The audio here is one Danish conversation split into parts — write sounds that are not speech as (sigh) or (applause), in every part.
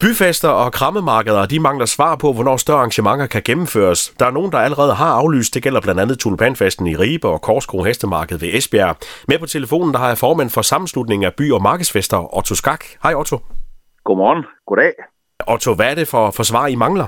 Byfester og krammemarkeder, de mangler svar på, hvornår større arrangementer kan gennemføres. Der er nogen, der allerede har aflyst. Det gælder blandt andet Tulipanfesten i Ribe og Korskro Hestemarked ved Esbjerg. Med på telefonen, der har jeg formand for sammenslutningen af by- og markedsfester, Otto Skak. Hej Otto. Godmorgen. Goddag. Otto, hvad er det for, for svar, I mangler?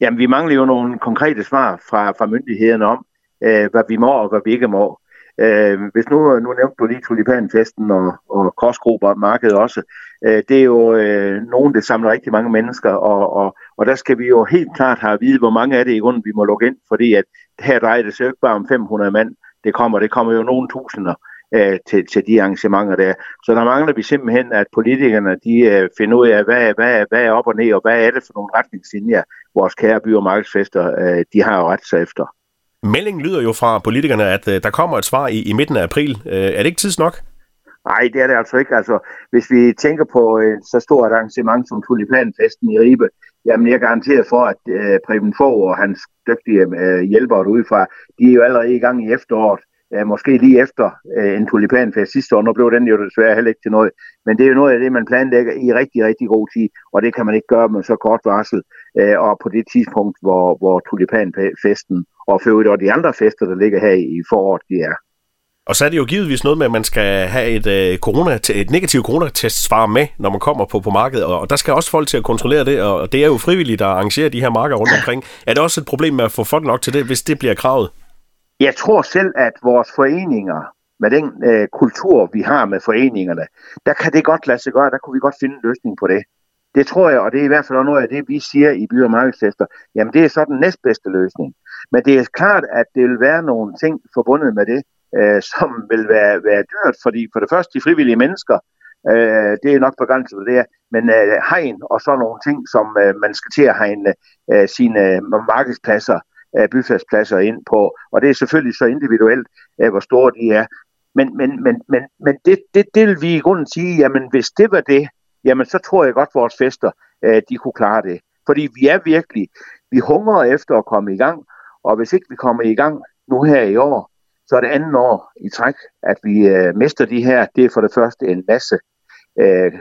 Jamen, vi mangler jo nogle konkrete svar fra, fra myndighederne om, øh, hvad vi må og hvad vi ikke må. Øh, hvis nu, øh, nu nævnte du lige tulipanfesten og, og korsgrupper markedet også. Øh, det er jo øh, nogen, der samler rigtig mange mennesker, og, og, og der skal vi jo helt klart have at vide, hvor mange af det i grunden, vi må lukke ind, fordi at her drejer det sig ikke bare om 500 mand, det kommer, det kommer jo nogle tusinder øh, til, til de arrangementer der. Så der mangler vi simpelthen, at politikerne de øh, finder ud af, hvad, hvad, hvad er op og ned, og hvad er det for nogle retningslinjer, vores kære by- og markedsfester, øh, de har jo ret sig efter. Meldingen lyder jo fra politikerne, at øh, der kommer et svar i, i midten af april. Øh, er det ikke tidsnok? Nej, det er det altså ikke. Altså, hvis vi tænker på øh, så stort arrangement som Tulipanfesten i Ribe, jamen jeg garanterer for, at øh, Preben Fogh og hans dygtige øh, hjælpere derudefra, de er jo allerede i gang i efteråret. Øh, måske lige efter øh, en tulipanfest sidste år. Nu blev den jo desværre heller ikke til noget. Men det er jo noget af det, man planlægger i rigtig, rigtig god tid, og det kan man ikke gøre med så kort varsel. Øh, og på det tidspunkt, hvor, hvor tulipanfesten og for øvrigt og de andre fester, der ligger her i foråret, de er. Og så er det jo givetvis noget med, at man skal have et, øh, corona, et negativt coronatestsvar med, når man kommer på, på markedet. Og der skal også folk til at kontrollere det, og det er jo frivilligt at arrangere de her marker rundt omkring. Er det også et problem med at få folk nok til det, hvis det bliver kravet? Jeg tror selv, at vores foreninger, med den øh, kultur, vi har med foreningerne, der kan det godt lade sig gøre, der kunne vi godt finde en løsning på det. Det tror jeg, og det er i hvert fald noget af det, vi siger i by- og markedstester. Jamen, det er så den næstbedste løsning. Men det er klart, at det vil være nogle ting forbundet med det, øh, (laughs) som vil være, være dyrt, fordi for det første, de frivillige mennesker, øh, det er nok begrænset for det her, men øh, hegn og sådan nogle ting, som øh, man skal til at hegne øh, sine øh, markedspladser, øh, byfærdspladser ind på, og det er selvfølgelig så individuelt, øh, hvor store de er. Men, men, men, men, men det, det, det vil vi i grunden sige, jamen hvis det var det, jamen så tror jeg godt, at vores fester, øh, de kunne klare det. Fordi vi er virkelig, vi hungrer efter at komme i gang, og hvis ikke vi kommer i gang nu her i år, så er det andet år i træk, at vi øh, mister de her. Det er for det første en masse øh,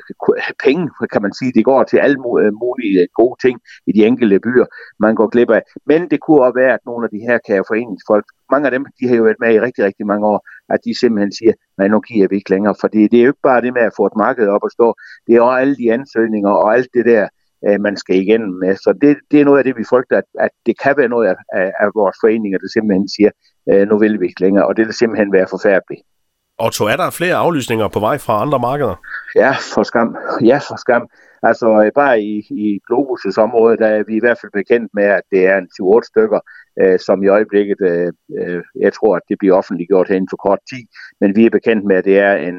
penge, kan man sige. Det går til alle øh, mulige øh, gode ting i de enkelte byer, man går glip af. Men det kunne også være, at nogle af de her kære foreningsfolk, mange af dem, de har jo været med i rigtig, rigtig mange år, at de simpelthen siger, nej, nu giver vi ikke længere. for det er jo ikke bare det med at få et marked op at stå, det er også alle de ansøgninger og alt det der, øh, man skal igennem med. Så det, det er noget af det, vi frygter, at, at det kan være noget af, af, af vores foreninger, der simpelthen siger, øh, nu vil vi ikke længere, og det vil simpelthen være forfærdeligt. Og er der flere aflysninger på vej fra andre markeder? Ja, for skam. Ja, for skam. Altså øh, bare i, i Globus' område, der er vi i hvert fald bekendt med, at det er en 28 stykker, øh, som i øjeblikket, øh, øh, jeg tror, at det bliver offentliggjort herinde for kort tid, men vi er bekendt med, at det er en,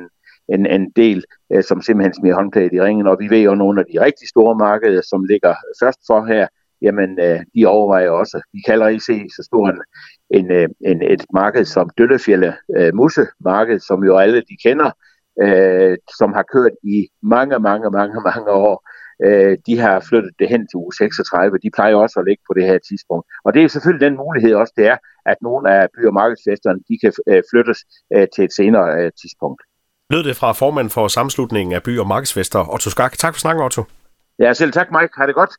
en, en del, øh, som simpelthen smider håndklædet i ringen, og vi ved jo nogle af de rigtig store markeder, som ligger først for her, jamen øh, de overvejer også. Vi kan allerede se så stor en, en, øh, en, et marked som Døllefjelle øh, Musemarked, som jo alle de kender, øh, som har kørt i mange, mange, mange, mange år. Øh, de har flyttet det hen til uge 36. De plejer også at ligge på det her tidspunkt. Og det er selvfølgelig den mulighed også, det er, at nogle af by- og markedsfesterne, de kan øh, flyttes øh, til et senere øh, tidspunkt. Lød det fra formand for sammenslutningen af by- og markedsfester, Otto Skak. Tak for snakken, Otto. Ja, selv tak, Mike. Har det godt.